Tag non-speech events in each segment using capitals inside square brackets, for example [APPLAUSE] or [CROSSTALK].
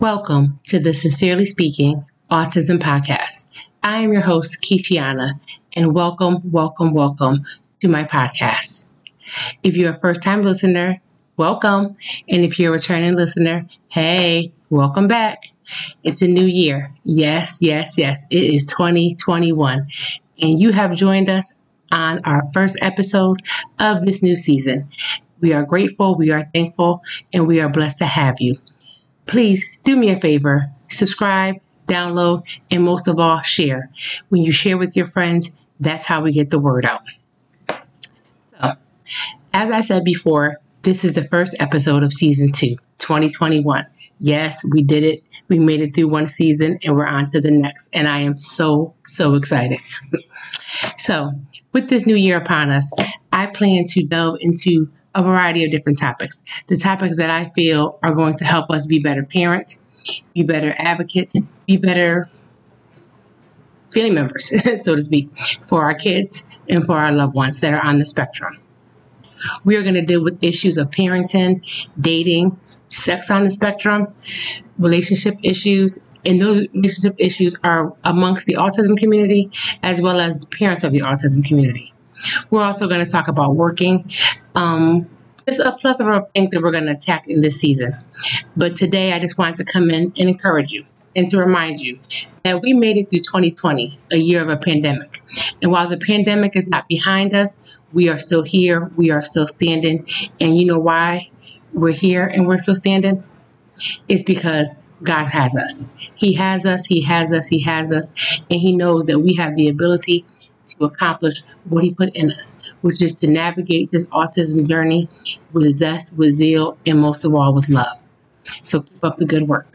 Welcome to the Sincerely Speaking Autism Podcast. I am your host, Keishiana, and welcome, welcome, welcome to my podcast. If you're a first time listener, welcome. And if you're a returning listener, hey, welcome back. It's a new year. Yes, yes, yes. It is 2021. And you have joined us on our first episode of this new season. We are grateful, we are thankful, and we are blessed to have you. Please do me a favor subscribe, download, and most of all, share. When you share with your friends, that's how we get the word out. So, as I said before, this is the first episode of season two, 2021. Yes, we did it. We made it through one season and we're on to the next. And I am so, so excited. [LAUGHS] so, with this new year upon us, I plan to delve into a variety of different topics. The topics that I feel are going to help us be better parents, be better advocates, be better family members, [LAUGHS] so to speak, for our kids and for our loved ones that are on the spectrum. We are going to deal with issues of parenting, dating, sex on the spectrum, relationship issues, and those relationship issues are amongst the autism community as well as the parents of the autism community. We're also going to talk about working. Um, there's a plethora of things that we're going to attack in this season. But today, I just wanted to come in and encourage you and to remind you that we made it through 2020, a year of a pandemic. And while the pandemic is not behind us, we are still here, we are still standing. And you know why we're here and we're still standing? It's because God has us. He has us, He has us, He has us, and He knows that we have the ability to accomplish what He put in us, which is to navigate this autism journey with zest, with zeal, and most of all with love. So keep up the good work.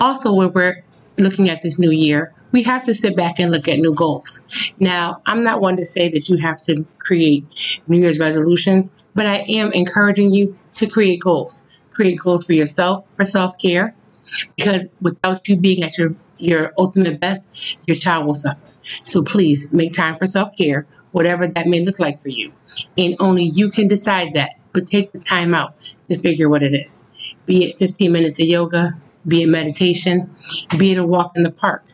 Also, when we're looking at this new year, we have to sit back and look at new goals. Now, I'm not one to say that you have to create New Year's resolutions, but I am encouraging you to create goals. Create goals for yourself, for self care, because without you being at your, your ultimate best, your child will suffer. So please make time for self care, whatever that may look like for you. And only you can decide that, but take the time out to figure what it is. Be it 15 minutes of yoga, be it meditation, be it a walk in the park,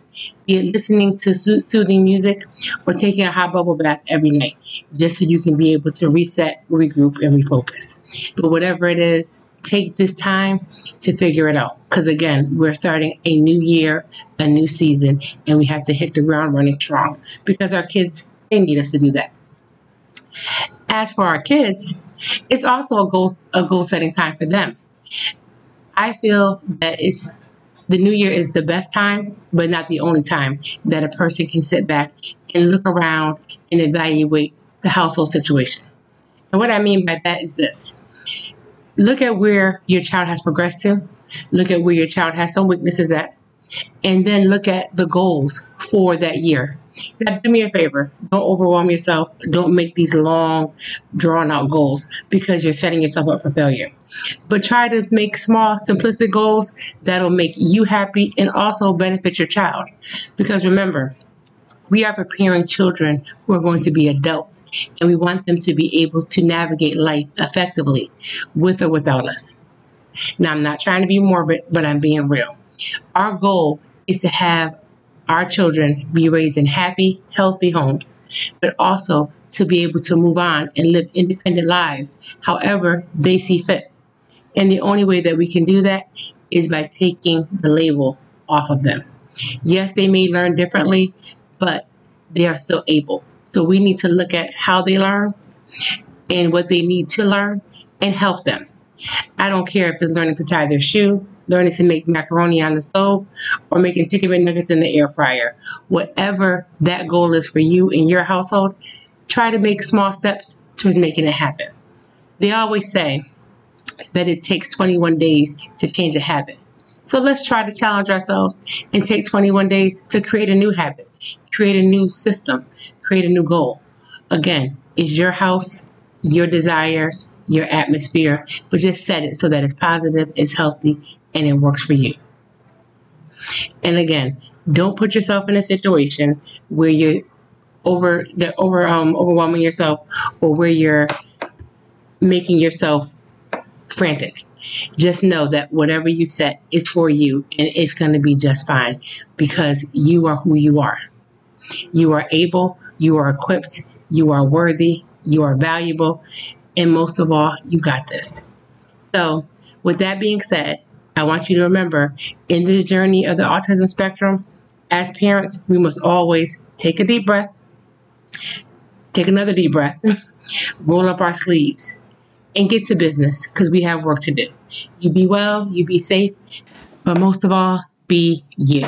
be it listening to soothing music, or taking a hot bubble bath every night, just so you can be able to reset, regroup, and refocus. But whatever it is, take this time to figure it out. Because again, we're starting a new year, a new season, and we have to hit the ground running strong because our kids, they need us to do that. As for our kids, it's also a goal a goal setting time for them. I feel that it's the new year is the best time, but not the only time that a person can sit back and look around and evaluate the household situation. And what I mean by that is this look at where your child has progressed to, look at where your child has some weaknesses at, and then look at the goals for that year. Now, do me a favor. Don't overwhelm yourself. Don't make these long, drawn out goals because you're setting yourself up for failure. But try to make small, simplistic goals that'll make you happy and also benefit your child. Because remember, we are preparing children who are going to be adults, and we want them to be able to navigate life effectively with or without us. Now, I'm not trying to be morbid, but I'm being real. Our goal is to have our children be raised in happy, healthy homes, but also to be able to move on and live independent lives however they see fit. And the only way that we can do that is by taking the label off of them. Yes, they may learn differently, but they are still able. So we need to look at how they learn and what they need to learn and help them. I don't care if it's learning to tie their shoe, learning to make macaroni on the stove, or making chicken nuggets in the air fryer. Whatever that goal is for you in your household, try to make small steps towards making it happen. They always say that it takes 21 days to change a habit. So let's try to challenge ourselves and take 21 days to create a new habit, create a new system, create a new goal. Again, it's your house, your desires, your atmosphere, but just set it so that it's positive, it's healthy, and it works for you. And again, don't put yourself in a situation where you're over the over um overwhelming yourself or where you're making yourself frantic. Just know that whatever you set is for you and it's going to be just fine because you are who you are. You are able, you are equipped, you are worthy, you are valuable, and most of all, you got this. So, with that being said, I want you to remember in this journey of the autism spectrum, as parents, we must always take a deep breath, take another deep breath, [LAUGHS] roll up our sleeves, and get to business because we have work to do. You be well, you be safe, but most of all, be you.